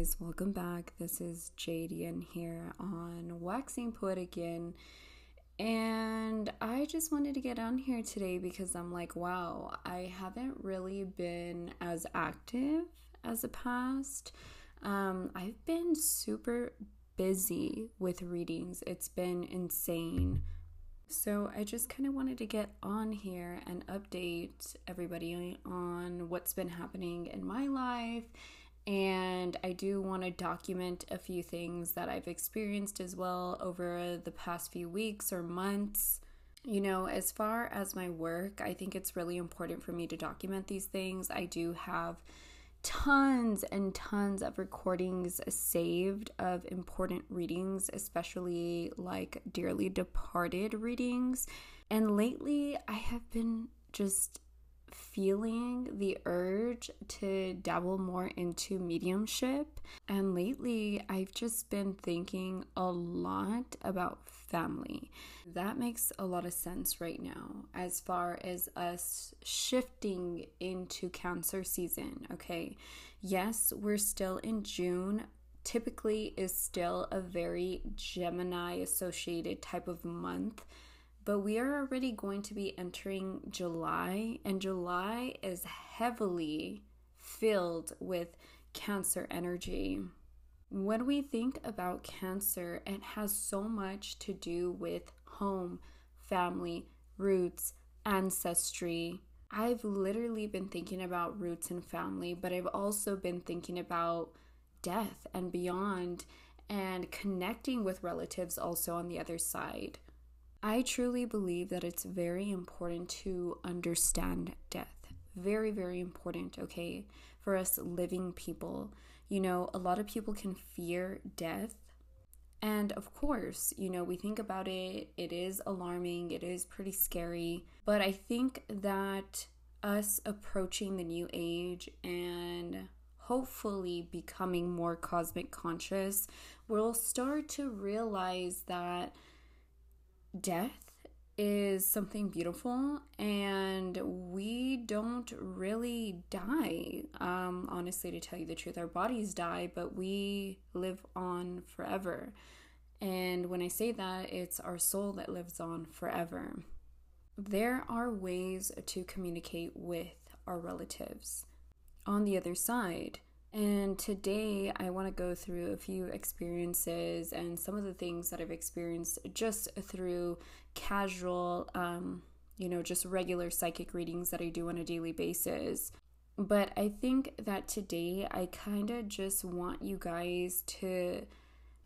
guys, welcome back. This is Jadian here on Waxing Poetic again. And I just wanted to get on here today because I'm like, wow, I haven't really been as active as the past. Um, I've been super busy with readings, it's been insane. So, I just kind of wanted to get on here and update everybody on what's been happening in my life and I do want to document a few things that I've experienced as well over the past few weeks or months. You know, as far as my work, I think it's really important for me to document these things. I do have tons and tons of recordings saved of important readings, especially like dearly departed readings. And lately, I have been just feeling the urge to dabble more into mediumship. And lately, I've just been thinking a lot about family. That makes a lot of sense right now as far as us shifting into Cancer season. Okay, yes, we're still in June. Typically, is still a very Gemini associated type of month but we are already going to be entering July, and July is heavily filled with Cancer energy. When we think about Cancer, it has so much to do with home, family, roots, ancestry. I've literally been thinking about roots and family, but I've also been thinking about death and beyond and connecting with relatives also on the other side. I truly believe that it's very important to understand death. Very, very important, okay, for us living people. You know, a lot of people can fear death. And of course, you know, we think about it, it is alarming, it is pretty scary. But I think that us approaching the new age and hopefully becoming more cosmic conscious, we'll start to realize that death is something beautiful and we don't really die um, honestly to tell you the truth. Our bodies die but we live on forever. And when i say that it's our soul that lives on forever. There are ways to communicate with our relatives. On the other side and today I want to go through a few experiences and some of the things that I've experienced just through casual, um, you know, just regular psychic readings that I do on a daily basis. But I think that today I kind of just want you guys to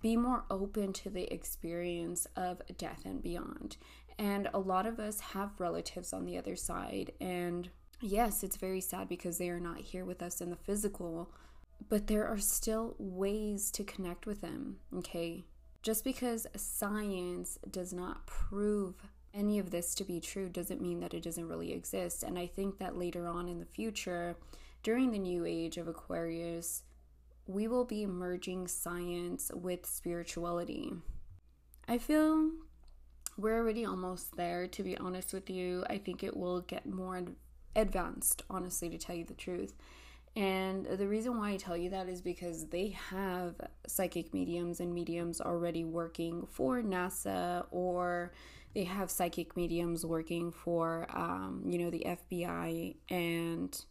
be more open to the experience of death and beyond. And a lot of us have relatives on the other side. And yes, it's very sad because they are not here with us in the physical but there are still ways to connect with them, okay? Just because science does not prove any of this to be true doesn't mean that it doesn't really exist. And I think that later on in the future, during the new age of Aquarius, we will be merging science with spirituality. I feel we're already almost there, to be honest with you. I think it will get more advanced, honestly, to tell you the truth. And the reason why I tell you that is because they have psychic mediums and mediums already working for NASA, or they have psychic mediums working for, um, you know, the FBI. And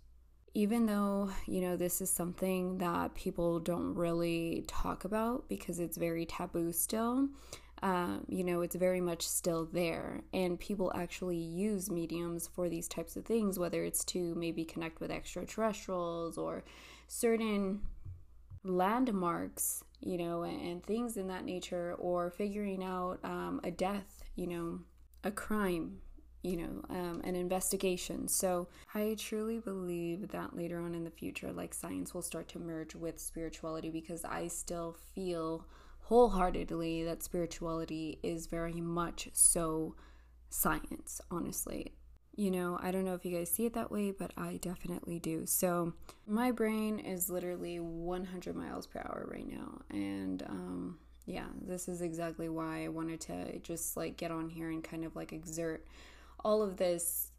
even though, you know, this is something that people don't really talk about because it's very taboo still, um, you know, it's very much still there. And people actually use mediums for these types of things, whether it's to maybe connect with extraterrestrials or certain landmarks, you know, and, things in that nature, or figuring out um, a death, you know, a crime, you know, um, an investigation. So I truly believe that later on in the future, like science will start to merge with spirituality because I still feel wholeheartedly that spirituality is very much so science, honestly. You know, I don't know if you guys see it that way, but I definitely do. So, my brain is literally 100 miles per hour right now. And, um, yeah, this is exactly why I wanted to just like get on here and kind of like exert all of this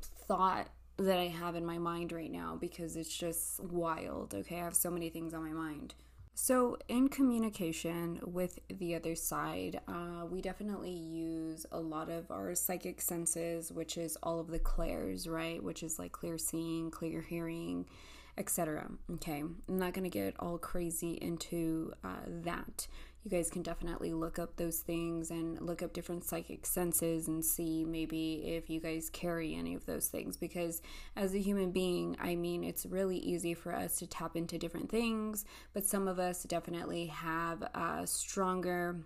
thought that I have in my mind right now because it's just wild. Okay, I have so many things on my mind. So, in communication with the other side, uh, we definitely use a lot of our psychic senses, which is all of the clairs, right? Which is like clear seeing, clear hearing, etc. Okay, I'm not gonna get all crazy into uh, that you guys can definitely look up those things and look up different psychic senses and see maybe if you guys carry any of those things. Because as a human being, I mean, it's really easy for us to tap into different things, but some of us definitely have uh, stronger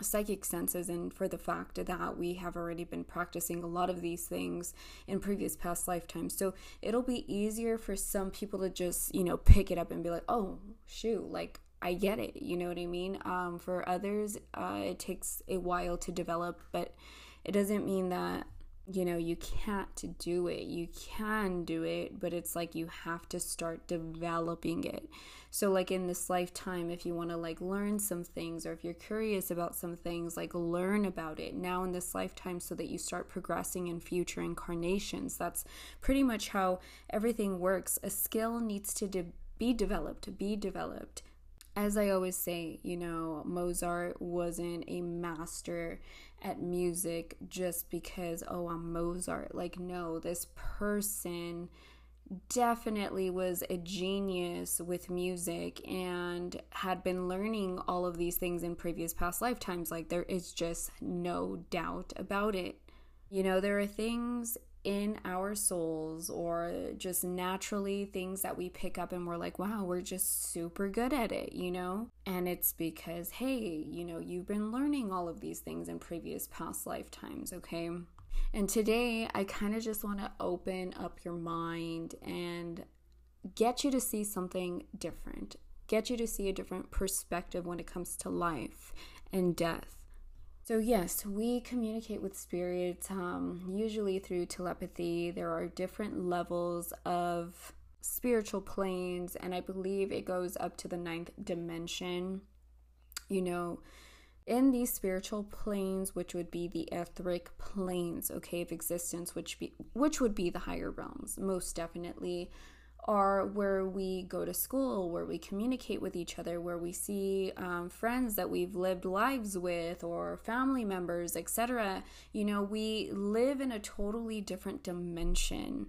psychic senses and for the fact that we have already been practicing a lot of these things in previous past lifetimes so it'll be easier for some people to just you know pick it up and be like oh shoot like I get it. You know what I mean? Um, for others, uh, it takes a while to develop, but it doesn't mean that you know you can't do it. You can do it, but it's like you have to start developing it. So, like in this lifetime, if you want to like learn some things, or if you're curious about some things, like learn about it now in this lifetime, so that you start progressing in future incarnations. That's pretty much how everything works. A skill needs to de- be developed, be developed as I always say, you know, Mozart wasn't a master at music just because, oh, I'm Mozart. Like, no, this person definitely was a genius with music and had been learning all of these things in previous past lifetimes. Like, there is just no doubt about it. You know, there are things in our souls or just naturally things that we pick up and we're like, wow, we're just super good at it, you know? And it's because, hey, you know, you've been learning all of these things in previous past lifetimes, okay? And today, I kind of just want to open up your mind and get you to see something different, get you to see a different perspective when it comes to life and death so, yes, we communicate with spirits um, usually through telepathy. There are different levels of spiritual planes, and I believe it goes up to the ninth dimension. You know, in these spiritual planes, which would be the etheric planes, okay, of existence, which be which would be the higher realms, most definitely are where we go to school, where we communicate with each other, where we see um, friends that we've lived lives with or family members, etc. You know, we live in a totally different dimension.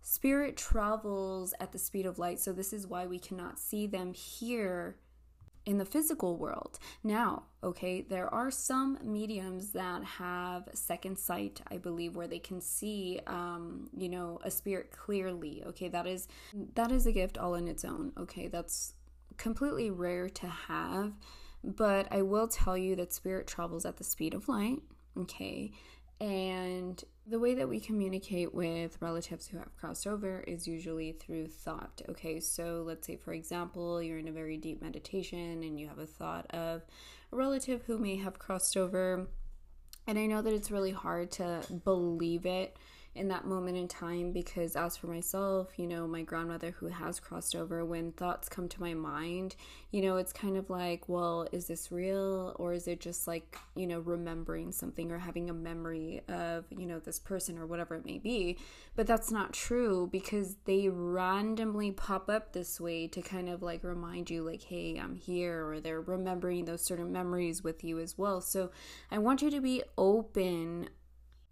Spirit travels at the speed of light, so this is why we cannot see them here in the physical world. Now, okay, there are some mediums that have second sight, I believe, where they can see, um, you know, a spirit clearly. Okay, that is that is a gift all in its own. Okay, that's completely rare to have, but I will tell you that spirit travels at the speed of light. Okay, and the way that we communicate with relatives who have crossed over is usually through thought. Okay, so let's say, for example, you're in a very deep meditation and you have a thought of a relative who may have crossed over. And I know that it's really hard to believe it in that moment in time because as for myself you know my grandmother who has crossed over when thoughts come to my mind you know it's kind of like well is this real? Or is it just like you know remembering something or having a memory of you know this person or whatever it may be. But that's not true because they randomly pop up this way to kind of like remind you like hey i'm here or they're remembering those certain memories with you as well. So i want you to be open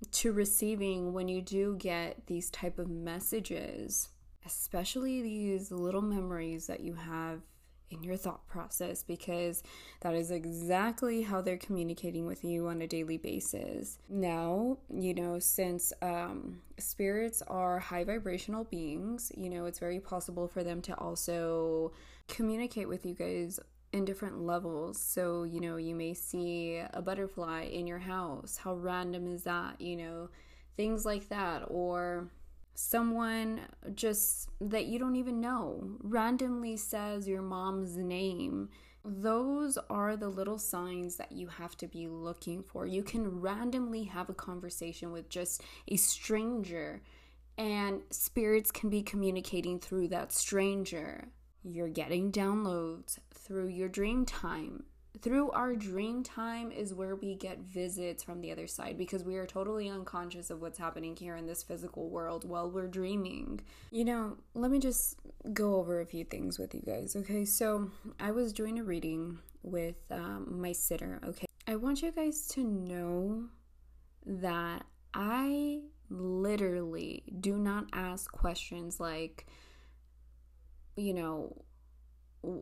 to receiving when you do get these type of messages especially these little memories that you have in your thought process because that is exactly how they're communicating with you on a daily basis. Now, you know, since um, spirits are high vibrational beings, you know, it's very possible for them to also communicate with you guys in different levels. So, you know, you may see a butterfly in your house. How random is that? You know, things like that. Or someone just that you don't even know randomly says your mom's name. Those are the little signs that you have to be looking for. You can randomly have a conversation with just a stranger, and spirits can be communicating through that stranger. You're getting downloads through your dream time. through our dream time is where we get visits from the other side because we are totally unconscious of what's happening here in this physical world while we're dreaming. You know, let me just go over a few things with you guys, okay? So, I was doing a reading with um, my sitter, okay? I want you guys to know that I literally do not ask questions like, you know,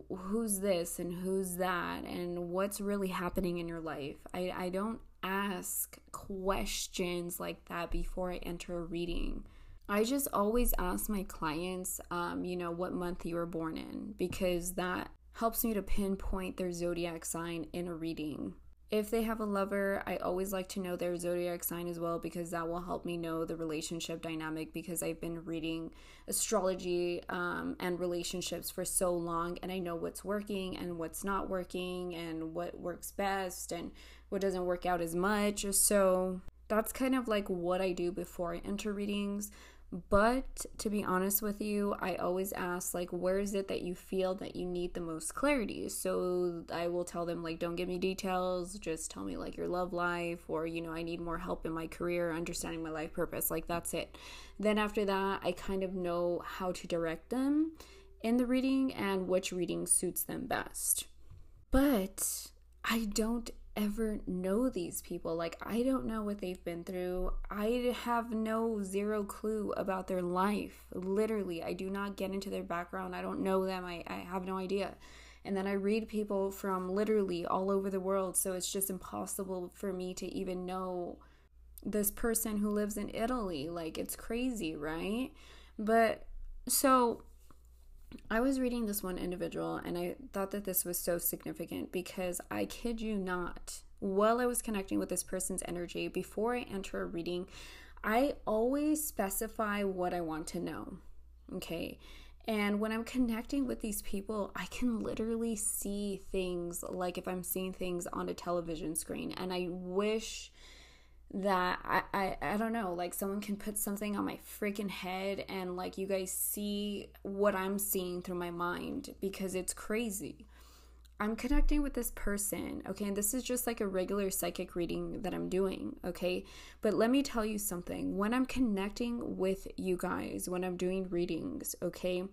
who's this and who's that and what's really happening in your life. I, I don't ask questions like that before I enter a reading. I just always ask my clients, um, you know, what month you were born in because that helps me to pinpoint their zodiac sign in a reading. If they have a lover, I always like to know their zodiac sign as well because that will help me know the relationship dynamic because I've been reading astrology um, and relationships for so long and I know what's working and what's not working and what works best and what doesn't work out as much. So that's kind of like what I do before I enter readings. But to be honest with you, I always ask, like, where is it that you feel that you need the most clarity? So I will tell them, like, don't give me details, just tell me, like, your love life, or, you know, I need more help in my career, understanding my life purpose. Like, that's it. Then after that, I kind of know how to direct them in the reading and which reading suits them best. But I don't ever know these people. Like, I don't know what they've been through. I have no zero clue about their life. Literally, I do not get into their background. I don't know them. I, I have no idea. And then I read people from literally all over the world. So it's just impossible for me to even know this person who lives in Italy. Like, it's crazy, right? But so I was reading this one individual and I thought that this was so significant because I kid you not, while I was connecting with this person's energy, before I enter a reading, I always specify what I want to know. Okay. And when I'm connecting with these people, I can literally see things like if I'm seeing things on a television screen. And I wish that I, I I don't know, like someone can put something on my freaking head and like you guys see what I'm seeing through my mind because it's crazy. I'm connecting with this person, okay? And this is just like a regular psychic reading that I'm doing, okay? But let me tell you something. When I'm connecting with you guys, when I'm doing readings, okay?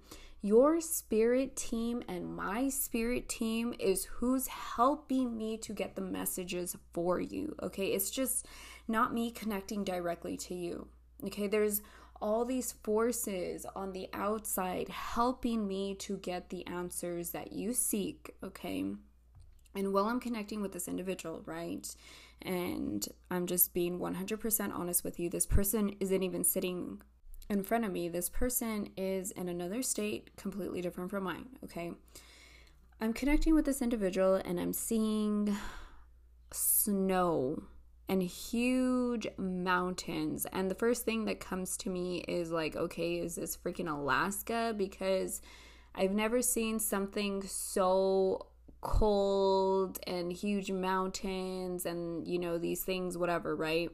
Your spirit team and my spirit team is who's helping me to get the messages for you, okay? It's just not me connecting directly to you. Okay, there's all these forces on the outside helping me to get the answers that you seek, okay? And while I'm connecting with this individual, right? And I'm just being 100% honest with you, this person isn't even sitting in front of me. This person is in another state completely different from mine, okay? I'm connecting with this individual and I'm seeing snow and huge mountains. And the first thing that comes to me is like, okay, is this freaking Alaska? Because I've never seen something so cold and huge mountains and, you know, these things, whatever, right?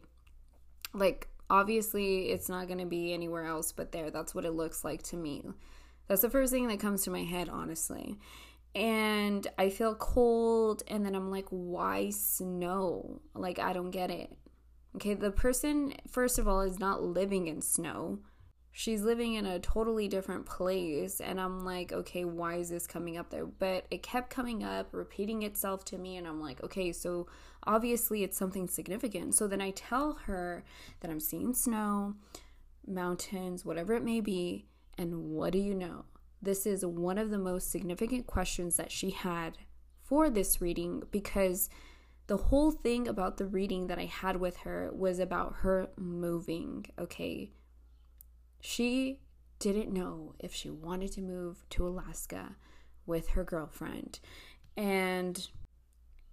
Like, obviously, it's not going to be anywhere else but there. That's what it looks like to me. That's the first thing that comes to my head, honestly and I feel cold, and then I'm like, why snow? Like, I don't get it. Okay, the person, first of all, is not living in snow. She's living in a totally different place, and I'm like, okay, why is this coming up there? But it kept coming up, repeating itself to me, and I'm like, okay, so obviously it's something significant. So then I tell her that I'm seeing snow, mountains, whatever it may be, and what do you know? This is one of the most significant questions that she had for this reading because the whole thing about the reading that I had with her was about her moving, okay? She didn't know if she wanted to move to Alaska with her girlfriend. And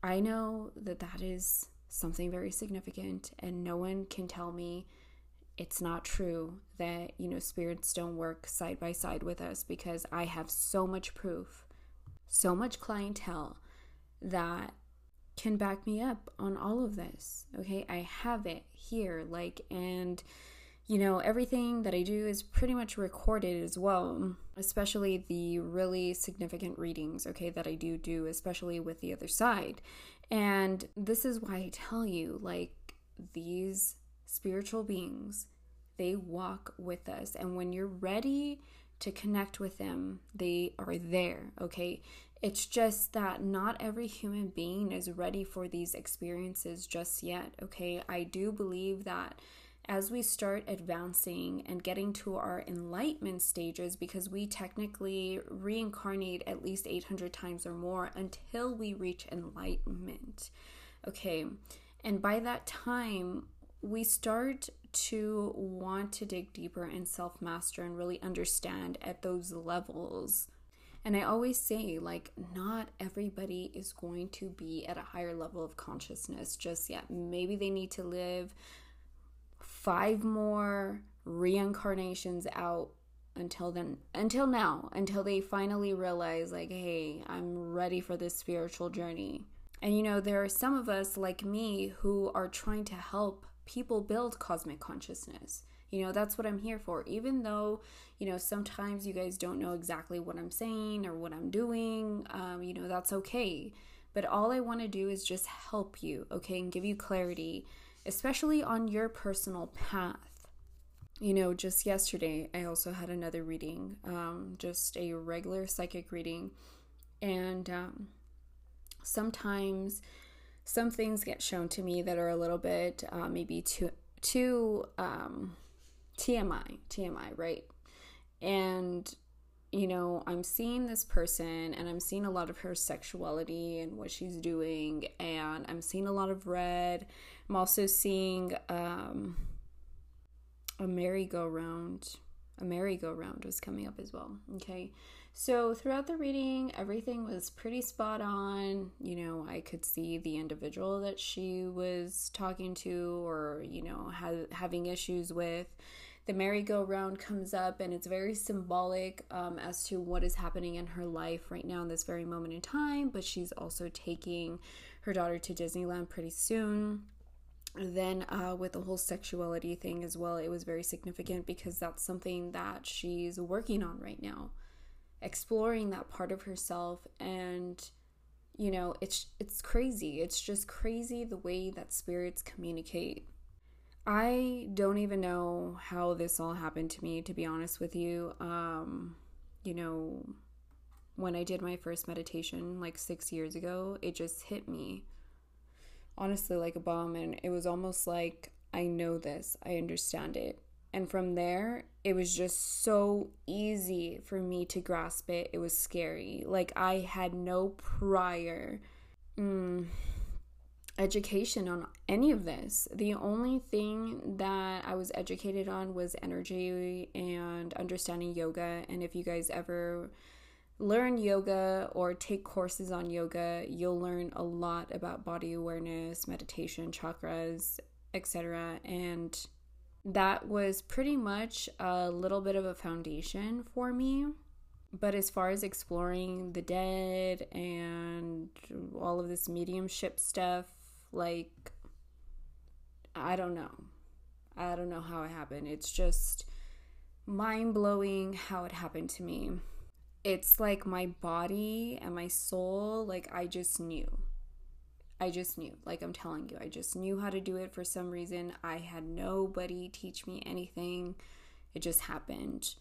I know that that is something very significant, and no one can tell me it's not true that, you know, spirits don't work side by side with us because I have so much proof, so much clientele that can back me up on all of this. Okay, I have it here, like, and you know, everything that I do is pretty much recorded as well, especially the really significant readings, okay, that I do do, especially with the other side. And this is why I tell you, like, these spiritual beings, they walk with us. And when you're ready to connect with them, they are there, okay? It's just that not every human being is ready for these experiences just yet, okay? I do believe that as we start advancing and getting to our enlightenment stages, because we technically reincarnate at least 800 times or more until we reach enlightenment. Okay, and by that time, we start to want to dig deeper and self master and really understand at those levels. And I always say, like, not everybody is going to be at a higher level of consciousness just yet. Maybe they need to live five more reincarnations out until then until now until they finally realize like hey i'm ready for this spiritual journey and you know there are some of us like me who are trying to help people build cosmic consciousness you know that's what i'm here for even though you know sometimes you guys don't know exactly what i'm saying or what i'm doing um, you know that's okay but all i want to do is just help you okay and give you clarity especially on your personal path. You know, just yesterday, I also had another reading, um, just a regular psychic reading. And um, sometimes some things get shown to me that are a little bit uh, maybe too, too um, TMI, TMI, right? And you know, I'm seeing this person and I'm seeing a lot of her sexuality and what she's doing, and I'm seeing a lot of red. I'm also seeing um, a merry-go-round. A merry-go-round was coming up as well. Okay. So throughout the reading, everything was pretty spot on. You know, I could see the individual that she was talking to or, you know, ha- having issues with. The merry-go-round comes up and it's very symbolic um, as to what is happening in her life right now in this very moment in time but she's also taking her daughter to disneyland pretty soon. Then uh, with the whole sexuality thing as well it was very significant because that's something that she's working on right now exploring that part of herself and you know it's it's crazy it's just crazy the way that spirits communicate I don't even know how this all happened to me, to be honest with you. Um, you know, when I did my first meditation like six years ago, it just hit me honestly like a bomb. And it was almost like, I know this, I understand it. And from there, it was just so easy for me to grasp it. It was scary. Like, I had no prior. Mm, education on any of this. The only thing that I was educated on was energy and understanding yoga. And if you guys ever learn yoga or take courses on yoga, you'll learn a lot about body awareness, meditation, chakras, etc. And that was pretty much a little bit of a foundation for me. But as far as exploring the dead and all of this mediumship stuff, like, I don't know. I don't know how it happened. It's just mind blowing how it happened to me. It's like my body and my soul, like, I just knew. I just knew. Like, I'm telling you, I just knew how to do it for some reason. I had nobody teach me anything, it just happened.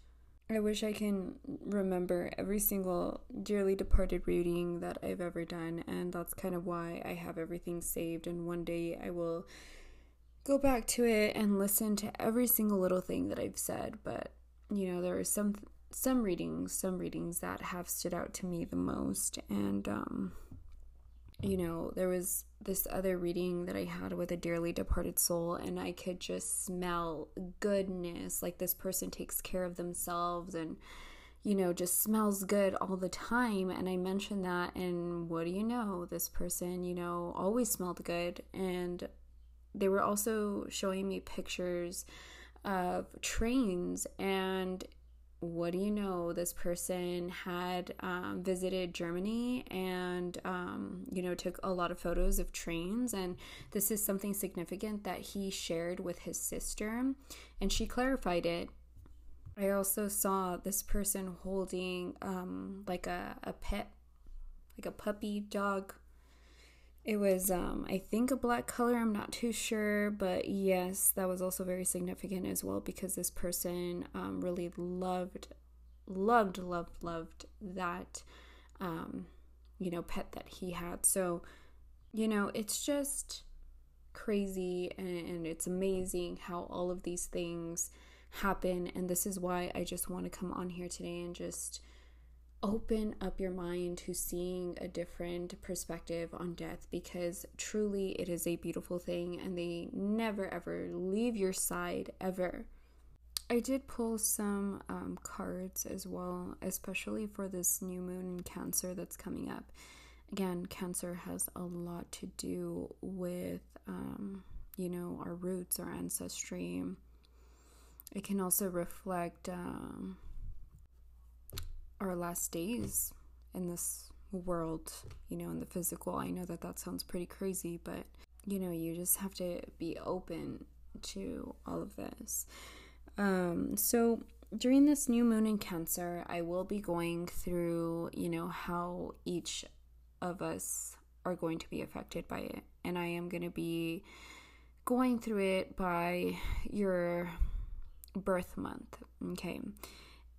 I wish I can remember every single dearly departed reading that I've ever done, and that's kind of why I have everything saved. And one day I will go back to it and listen to every single little thing that I've said. But you know, there are some some readings, some readings that have stood out to me the most, and um, you know, there was this other reading that I had with a dearly departed soul, and I could just smell goodness. Like this person takes care of themselves and, you know, just smells good all the time. And I mentioned that, and what do you know? This person, you know, always smelled good. And they were also showing me pictures of trains, and what do you know? This person had um, visited Germany and, um, you know, took a lot of photos of trains. And this is something significant that he shared with his sister, and she clarified it. I also saw this person holding um, like a, a pet, like a puppy dog. It was, um, I think, a black color. I'm not too sure, but yes, that was also very significant as well because this person um, really loved, loved, loved, loved that, um, you know, pet that he had. So, you know, it's just crazy and, and it's amazing how all of these things happen. And this is why I just want to come on here today and just open up your mind to seeing a different perspective on death because truly it is a beautiful thing and they never ever leave your side ever. I did pull some um, cards as well, especially for this new moon in Cancer that's coming up. Again, Cancer has a lot to do with, um, you know, our roots, our ancestry. It can also reflect. Um, our last days in this world, you know, in the physical. I know that that sounds pretty crazy, but you know, you just have to be open to all of this. Um, so during this new moon in Cancer, I will be going through, you know, how each of us are going to be affected by it. And I am going to be going through it by your birth month. Okay.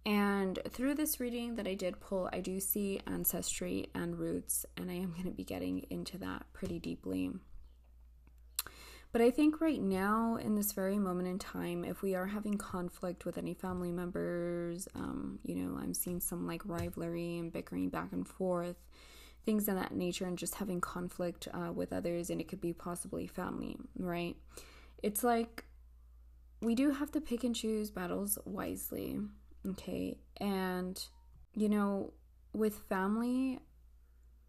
And through this reading that I did pull, I do see ancestry and roots, and I am going to be getting into that pretty deeply. But I think right now, in this very moment in time, if we are having conflict with any family members, um, you know, I'm seeing some like rivalry and bickering back and forth, things of that nature, and just having conflict uh, with others, and it could be possibly family, right? It's like we do have to pick and choose battles wisely Okay. And, you know, with family,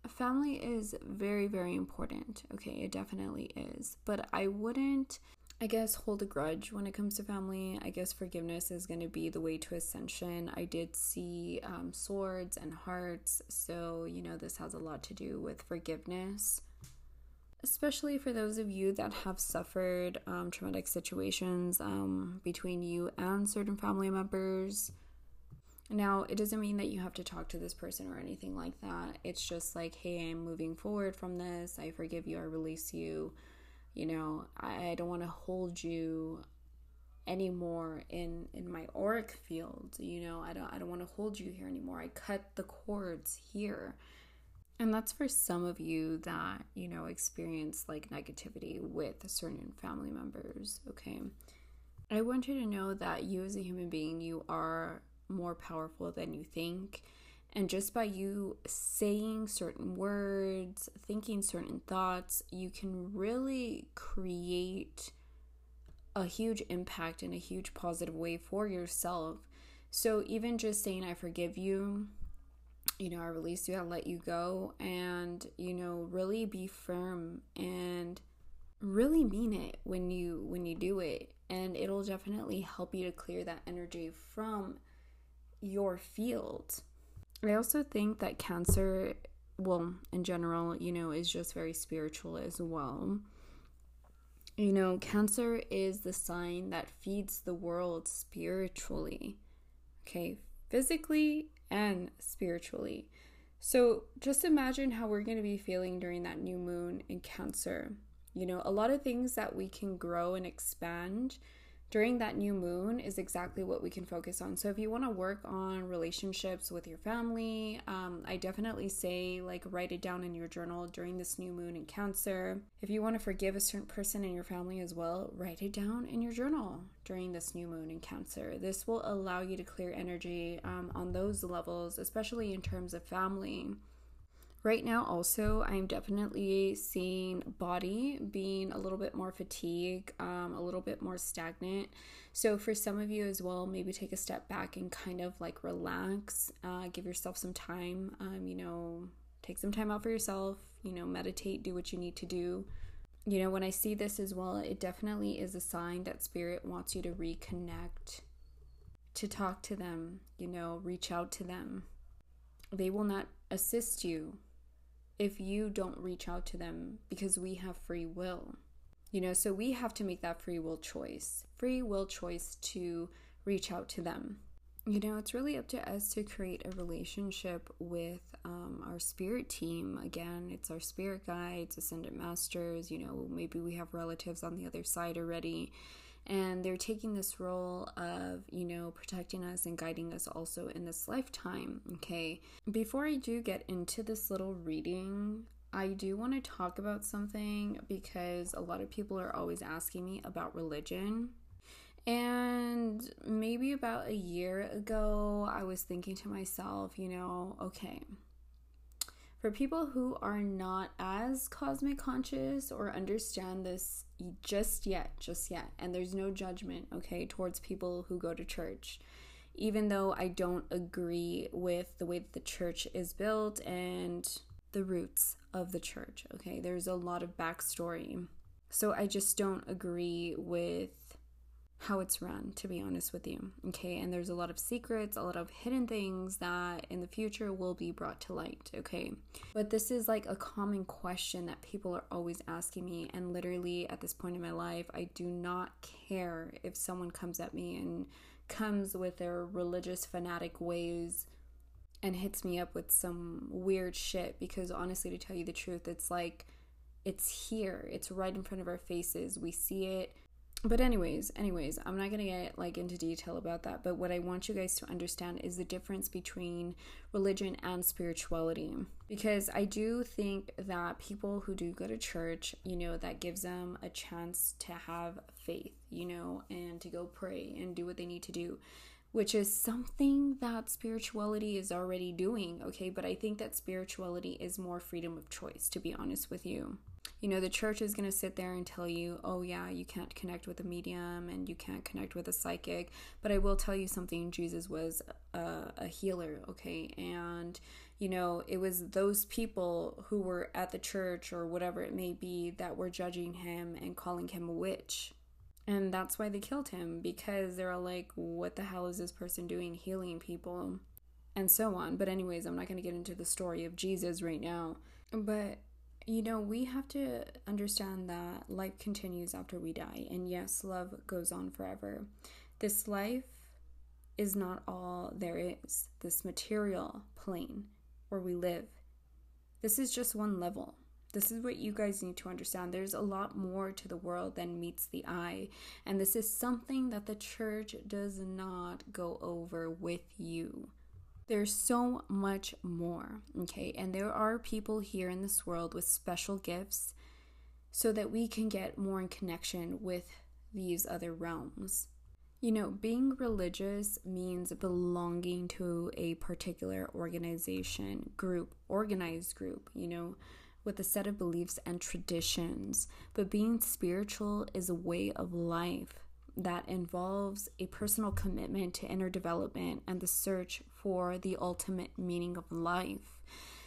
family is very, very important. Okay. It definitely is. But I wouldn't, I guess, hold a grudge when it comes to family. I guess forgiveness is going to be the way to ascension. I did see um, swords and hearts. So, you know, this has a lot to do with forgiveness especially for those of you that have suffered um, traumatic situations um, between you and certain family members. Now, it doesn't mean that you have to talk to this person or anything like that. It's just like, hey, I'm moving forward from this. I forgive you. I release you. You know, I, don't want to hold you anymore in in my auric field you know i don't i don't want to hold you here anymore i cut the cords here and that's for some of you that you know experience like negativity with certain family members okay i want you to know that you as a human being you are more powerful than you think. And just by you saying certain words, thinking certain thoughts, you can really create a huge impact in a huge positive way for yourself. So, even just saying, I forgive you, you know, I release you, I let you go, and, you know, really be firm and really mean it when you when you do it and it'll definitely help you to clear that energy from your field. I also think that Cancer, well, in general, you know, is just very spiritual as well. You know, Cancer is the sign that feeds the world spiritually, okay, physically and spiritually. So just imagine how we're going to be feeling during that new moon in Cancer. You know, a lot of things that we can grow and expand during that new moon is exactly what we can focus on. So if you want to work on relationships with your family, um, I definitely say like write it down in your journal during this new moon in Cancer. If you want to forgive a certain person in your family as well, write it down in your journal during this new moon in Cancer. This will allow you to clear energy um, on those levels, especially in terms of family. Right now, also, I'm definitely seeing body being a little bit more fatigue, um, a little bit more stagnant. So, for some of you as well, maybe take a step back and kind of like relax, uh, give yourself some time, um, you know, take some time out for yourself, you know, meditate, do what you need to do. You know, when I see this as well, it definitely is a sign that spirit wants you to reconnect to talk to them, you know, reach out to them. They will not assist you if you don't reach out to them because we have free will. You know, so we have to make that free will choice. Free will choice to reach out to them. You know, it's really up to us to create a relationship with um, our spirit team. Again, it's our spirit guides, ascended masters. You know, maybe we have relatives on the other side already and they're taking this role of you know protecting us and guiding us also in this lifetime okay? Before i do get into this little reading i do want to talk about something because a lot of people are always asking me about religion. And maybe about a year ago i was thinking to myself you know okay for people who are not as cosmic conscious or understand this just yet, just yet, and there's no judgment, okay, towards people who go to church. Even though I don't agree with the way that the church is built and the roots of the church, okay, there's a lot of backstory. So I just don't agree with how it's run, to be honest with you. Okay, and there's a lot of secrets, a lot of hidden things that in the future will be brought to light. Okay, but this is like a common question that people are always asking me, and literally at this point in my life, I do not care if someone comes at me and comes with their religious fanatic ways and hits me up with some weird shit because honestly to tell you the truth it's like it's here it's right in front of our faces we see it but anyways anyways i'm not gonna get like into detail about that but what i want you guys to understand is the difference between religion and spirituality. Because i do think that people who do go to church you know that gives them a chance to have faith you know and to go pray and do what they need to do which is something that spirituality is already doing okay? But i think that spirituality is more freedom of choice to be honest with you you know, the church is going to sit there and tell you, oh, yeah, you can't connect with a medium and you can't connect with a psychic. But I will tell you something Jesus was a, a healer, okay? And, you know, it was those people who were at the church or whatever it may be that were judging him and calling him a witch. And that's why they killed him because they're like, what the hell is this person doing healing people? And so on. But, anyways, I'm not going to get into the story of Jesus right now. But you know, we have to understand that life continues after we die. And yes, love goes on forever. This life is not all there is. This material plane where we live, this is just one level. This is what you guys need to understand. There's a lot more to the world than meets the eye. And this is something that the church does not go over with you. There's so much more, okay? And there are people here in this world with special gifts so that we can get more in connection with these other realms. You know, being religious means belonging to a particular organization, group, organized group, you know, with a set of beliefs and traditions. But being spiritual is a way of life that involves a personal commitment to inner development and the search for the ultimate meaning of life.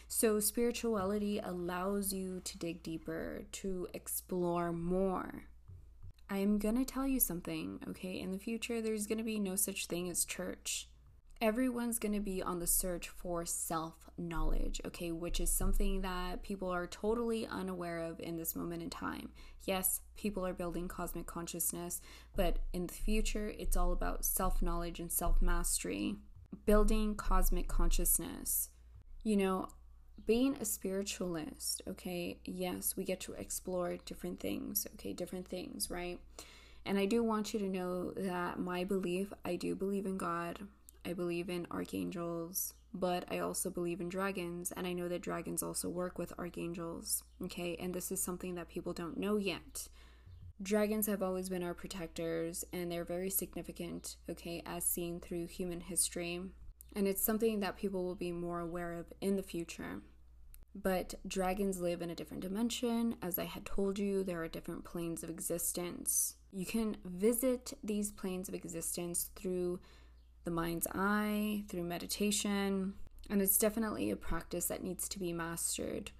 So, spirituality allows you to dig deeper, to explore more. I'm gonna tell you something, okay? In the future, there's gonna be no such thing as church everyone's to be on the search for self knowledge, okay, which is something that people are totally unaware of in this moment in time. Yes, people are building cosmic consciousness, but in the future, it's all about self knowledge and self mastery, building cosmic consciousness. You know, being a spiritualist, okay, yes, we get to explore different things, okay, different things, right? And I do want you to know that my belief, I do believe in God. I believe in archangels, but I also believe in dragons, and I know that dragons also work with archangels. Okay, and this is something that people don't know yet. Dragons have always been our protectors, and they're very significant, okay, as seen through human history. And it's something that people will be more aware of in the future. But dragons live in a different dimension. As I had told you, there are different planes of existence. You can visit these planes of existence through the mind's eye, through meditation. And it's definitely a practice that needs to be mastered.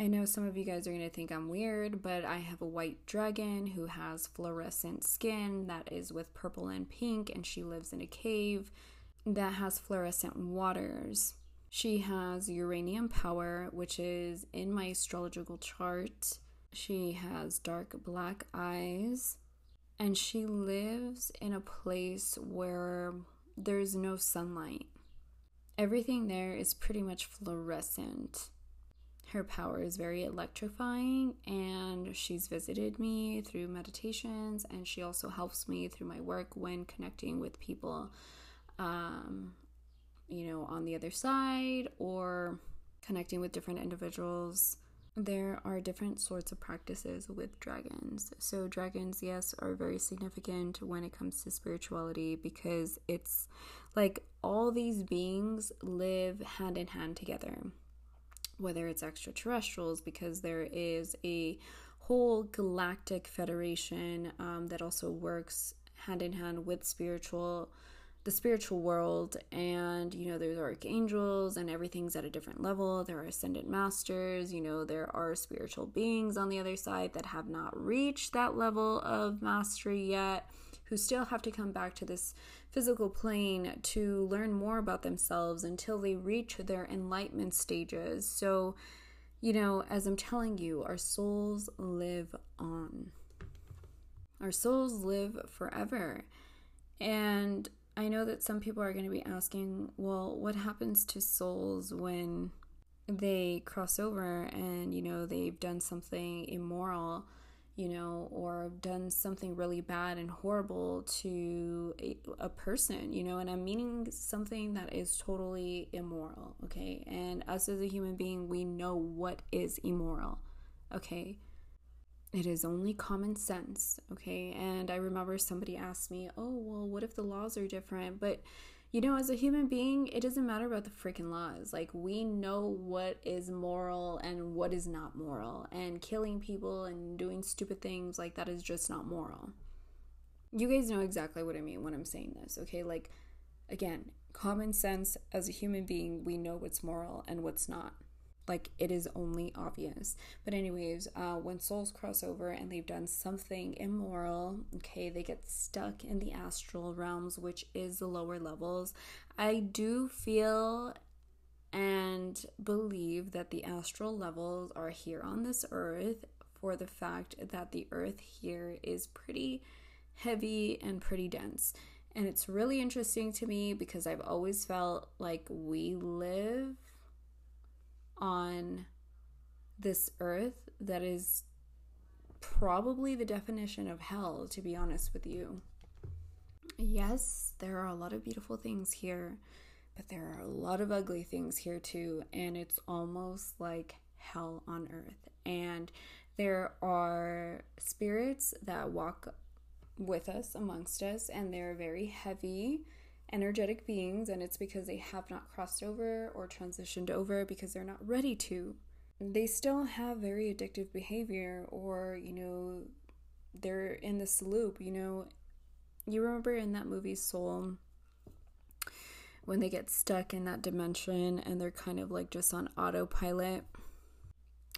I know some of you guys are going to think I'm weird, but I have a white dragon who has fluorescent skin that is with purple and pink, and she lives in a cave that has fluorescent waters. She has uranium power, which is in my astrological chart. She has dark black eyes, and she lives in a place where there's no sunlight. Everything there is pretty much fluorescent her power is very electrifying, and she's visited me through meditations, and she also helps me through my work when connecting with people, um, you know, on the other side or connecting with different individuals. There are different sorts of practices with dragons. So, dragons, yes, are very significant when it comes to spirituality because it's like all these beings live hand in hand together whether it's extraterrestrials, because there is a whole galactic federation um, that also works hand in hand with spiritual the spiritual world. And you know there's archangels and everything's at a different level. There are ascended masters you know there are spiritual beings on the other side that have not reached that level of mastery yet who still have to come back to this physical plane to learn more about themselves until they reach their enlightenment stages. So, you know, as I'm telling you, our souls live on. Our souls live forever. And I know that some people are going to be asking, well, what happens to souls when they cross over and, you know, they've done something immoral? You know, or done something really bad and horrible to a, person, you know, and I'm meaning something that is totally immoral, okay? And us as a human being, we know what is immoral, okay? It is only common sense, okay? And I remember somebody asked me, oh, well, what if the laws are different? But you know, as a human being, it doesn't matter about the freaking laws. Like, we know what is moral and what is not moral. And killing people and doing stupid things like that is just not moral. You guys know exactly what I mean when I'm saying this, okay? Like, again, common sense as a human being, we know what's moral and what's not like it is only obvious. But anyways uh, when souls cross over and they've done something immoral okay they get stuck in the astral realms which is the lower levels. I do feel and believe that the astral levels are here on this earth for the fact that the earth here is pretty heavy and pretty dense. And it's really interesting to me because I've always felt like we live on this earth that is probably the definition of hell, to be honest with you. Yes, there are a lot of beautiful things here, but there are a lot of ugly things here too, and it's almost like hell on earth. And there are spirits that walk with us, amongst us, and they're very heavy energetic beings, and it's because they have not crossed over or transitioned over because they're not ready to. They still have very addictive behavior, or, you know, they're in this loop. You know, you remember in that movie Soul when they get stuck in that dimension and they're kind of like just on autopilot,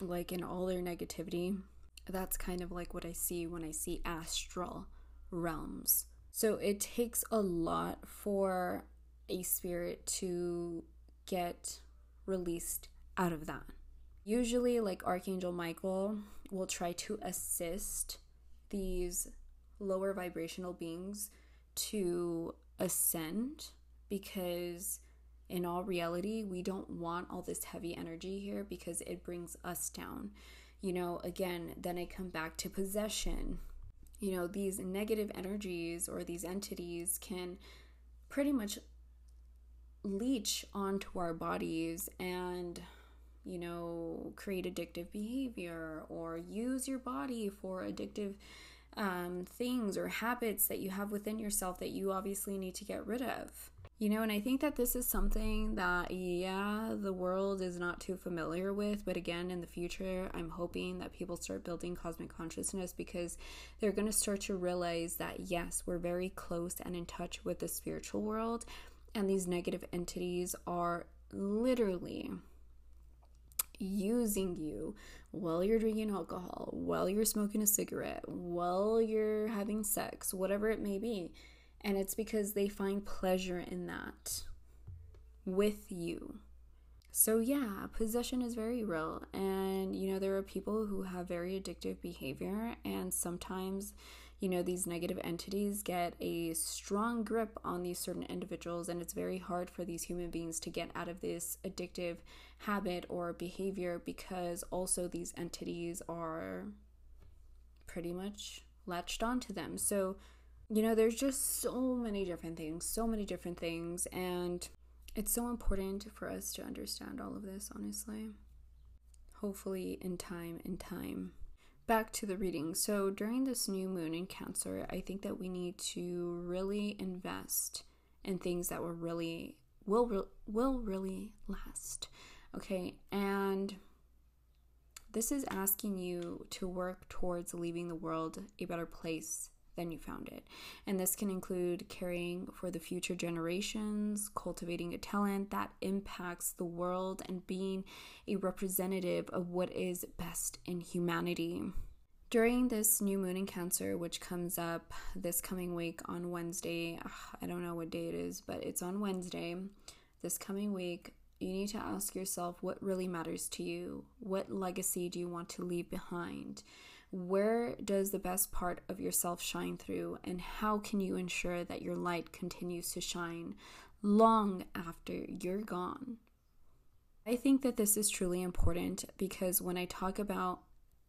like in all their negativity. That's kind of like what I see when I see astral realms so it takes a lot for a spirit to get released out of that. Usually, like Archangel Michael will try to assist these lower vibrational beings to ascend because in all reality, we don't want all this heavy energy here because it brings us down. You know, again, then I come back to possession you know, these negative energies or these entities can pretty much leech onto our bodies and you know create addictive behavior or use your body for addictive um, things or habits that you have within yourself that you obviously need to get rid of you know, and I think that this is something that, yeah, the world is not too familiar with. But again, in the future, I'm hoping that people start building cosmic consciousness because they're going to start to realize that, yes, we're very close and in touch with the spiritual world. And these negative entities are literally, using you while you're drinking alcohol, while you're smoking a cigarette, while you're having sex, whatever it may be. And it's because they find pleasure in that with you. So, yeah, possession is very real. And, you know, there are people who have very addictive behavior, and sometimes, you know, these negative entities get a strong grip on these certain individuals, and it's very hard for these human beings to get out of this addictive habit or behavior because also these entities are pretty much latched onto them. So, you know, there's just so many different things, so many different things, and it's so important for us to understand all of this, honestly. Hopefully, in time, in time. Back to the reading. So, during this new moon in Cancer, I think that we need to really invest in things that will really will will really last. Okay? And this is asking you to work towards leaving the world a better place then you found it. And this can include caring for the future generations, cultivating a talent that impacts the world, and being a representative of what is best in humanity. During this new moon in Cancer, which comes up this coming week on Wednesday, I don't know what day it is, but it's on Wednesday, this coming week, you need to ask yourself what really matters to you. What legacy do you want to leave behind? Where does the best part of yourself shine through, and how can you ensure that your light continues to shine long after you're gone? I think that this is truly important because when I talk about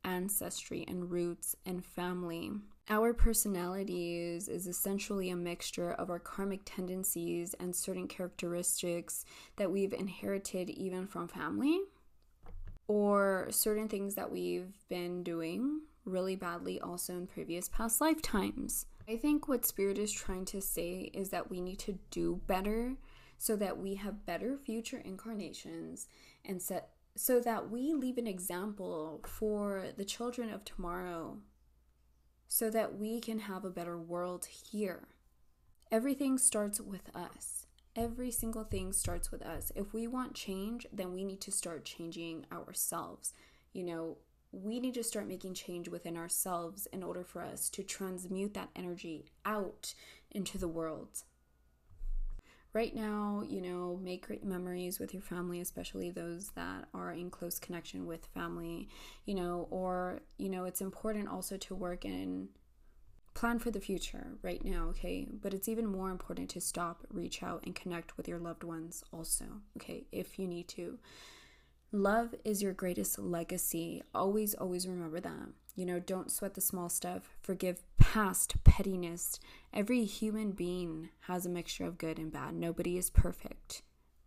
ancestry and roots and family, our personalities is essentially a mixture of our karmic tendencies and certain characteristics that we've inherited even from family or certain things that we've been doing really badly also in previous past lifetimes. I think what Spirit is trying to say is that we need to do better so that we have better future incarnations and set so that we leave an example for the children of tomorrow so that we can have a better world here. Everything starts with us. Every single thing starts with us. If we want change, then we need to start changing ourselves. You know, we need to start making change within ourselves in order for us to transmute that energy out into the world. Right now, you know, make great memories with your family, especially those that are in close connection with family, you know, or, you know, it's important also to work in plan for the future right now, okay? But it's even more important to stop, reach out, and connect with your loved ones also, okay, if you need to. Love is your greatest legacy. Always, always remember that. You know, don't sweat the small stuff. Forgive past pettiness. Every human being has a mixture of good and bad. Nobody is perfect.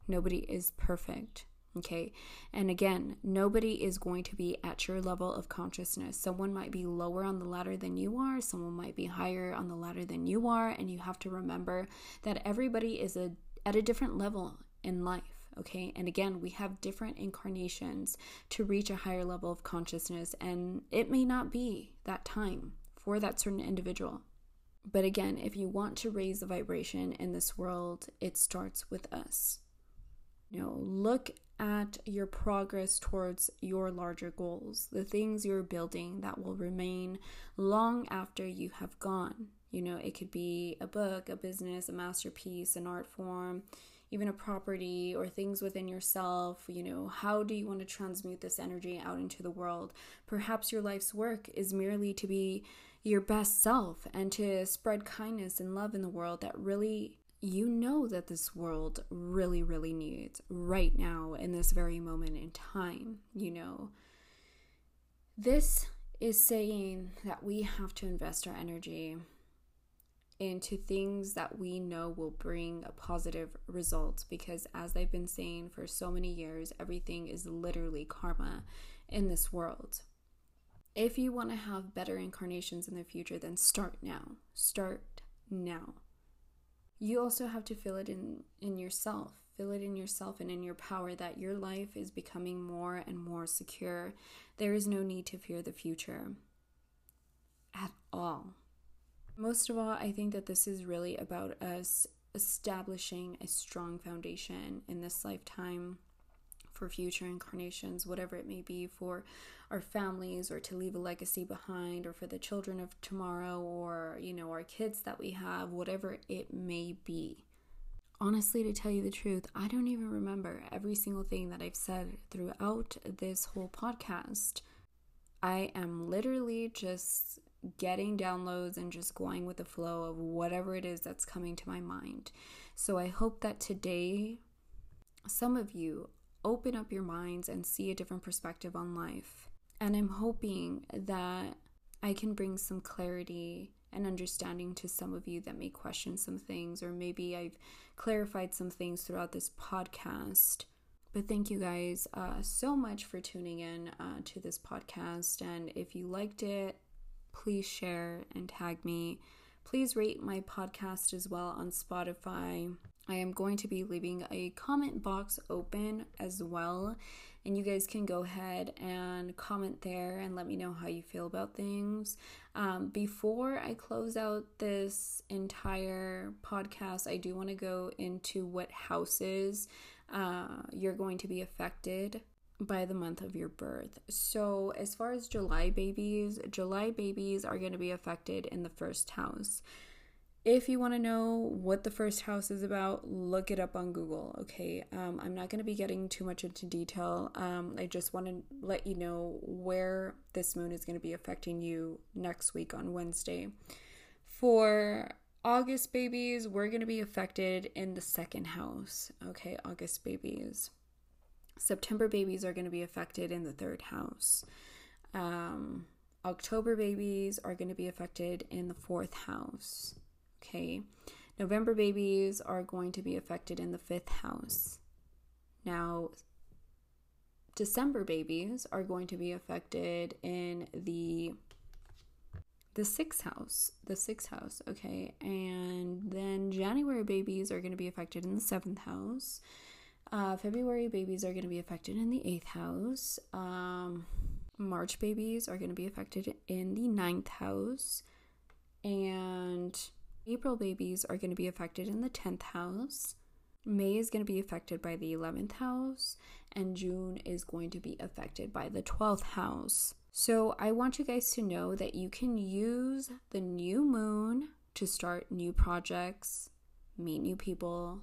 Nobody is perfect. Okay. And again, nobody is going to be at your level of consciousness. Someone might be lower on the ladder than you are, someone might be higher on the ladder than you are. And you have to remember that everybody is a, at a different level in life okay? And again, we have different incarnations to reach a higher level of consciousness, and it may not be that time for that certain individual. But again, if you want to raise the vibration in this world, it starts with us. You know, look at your progress towards your larger goals, the things you're building that will remain long after you have gone. You know, it could be a book, a business, a masterpiece, an art form, even a property or things within yourself. You know, how do you want to transmute this energy out into the world? Perhaps your life's work is merely to be your best self and to spread kindness and love in the world that really you know that this world really, really needs right now in this very moment in time, you know. This is saying that we have to invest our energy into things that we know will bring a positive result because as I've been saying for so many years everything is literally karma in this world. If you want to have better incarnations in the future then start now. Start now. You also have to feel it in in yourself. Feel it in yourself and in your power that your life is becoming more and more secure. There is no need to fear the future at all. Most of all, I think that this is really about us establishing a strong foundation in this lifetime for future incarnations, whatever it may be, for our families or to leave a legacy behind, or for the children of tomorrow, or, you know, our kids that we have, whatever it may be. Honestly, to tell you the truth, I don't even remember every single thing that I've said throughout this whole podcast. I am literally just getting downloads and just going with the flow of whatever it is that's coming to my mind. So I hope that today some of you open up your minds and see a different perspective on life. And I'm hoping that I can bring some clarity and understanding to some of you that may question some things, or maybe I've clarified some things throughout this podcast. But thank you guys uh, so much for tuning in uh, to this podcast. And if you liked it, please share and tag me. Please rate my podcast as well on Spotify. I am going to be leaving a comment box open as well, and you guys can go ahead and comment there and let me know how you feel about things. Um, before I close out this entire podcast, I do want to go into what houses uh, you're going to be affected by the month of your birth. So, as far as July babies, July babies are going to be affected in the first house. If you want to know what the first house is about, look it up on Google, okay? Um, I'm not going to be getting too much into detail. Um, I just want to let you know where this moon is going to be affecting you next week on Wednesday. For August babies, we're going to be affected in the second house, okay? August babies. September babies are going to be affected in the third house. Um, October babies are going to be affected in the fourth house. Okay. November babies are going to be affected in the fifth house. Now, December babies are going to be affected in the the sixth house the sixth house okay and then january babies are going to be affected in the seventh house uh, February babies are going to be affected in the eighth house. Um, March babies are going to be affected in the ninth house. And April babies are going to be affected in the 10th house. May is going to be affected by the 11th house. And June is going to be affected by the 12th house. So I want you guys to know that you can use the new moon to start new projects, meet new people,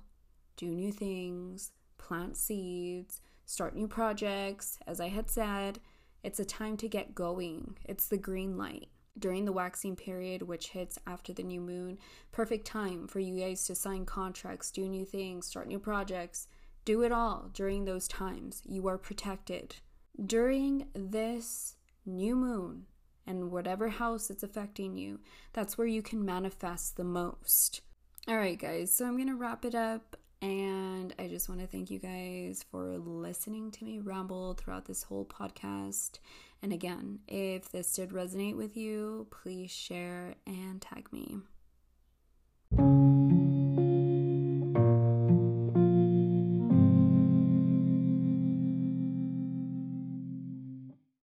do new things plant seeds, start new projects. As I had said, it's a time to get going. It's the green light. During the waxing period, which hits after the new moon, perfect time for you guys to sign contracts, do new things, start new projects. Do it all during those times. You are protected. During this new moon, and whatever house it's affecting you, that's where you can manifest the most. All right, guys, so I'm to wrap it up. And I just want to thank you guys for listening to me ramble throughout this whole podcast. And again, if this did resonate with you, please share and tag me.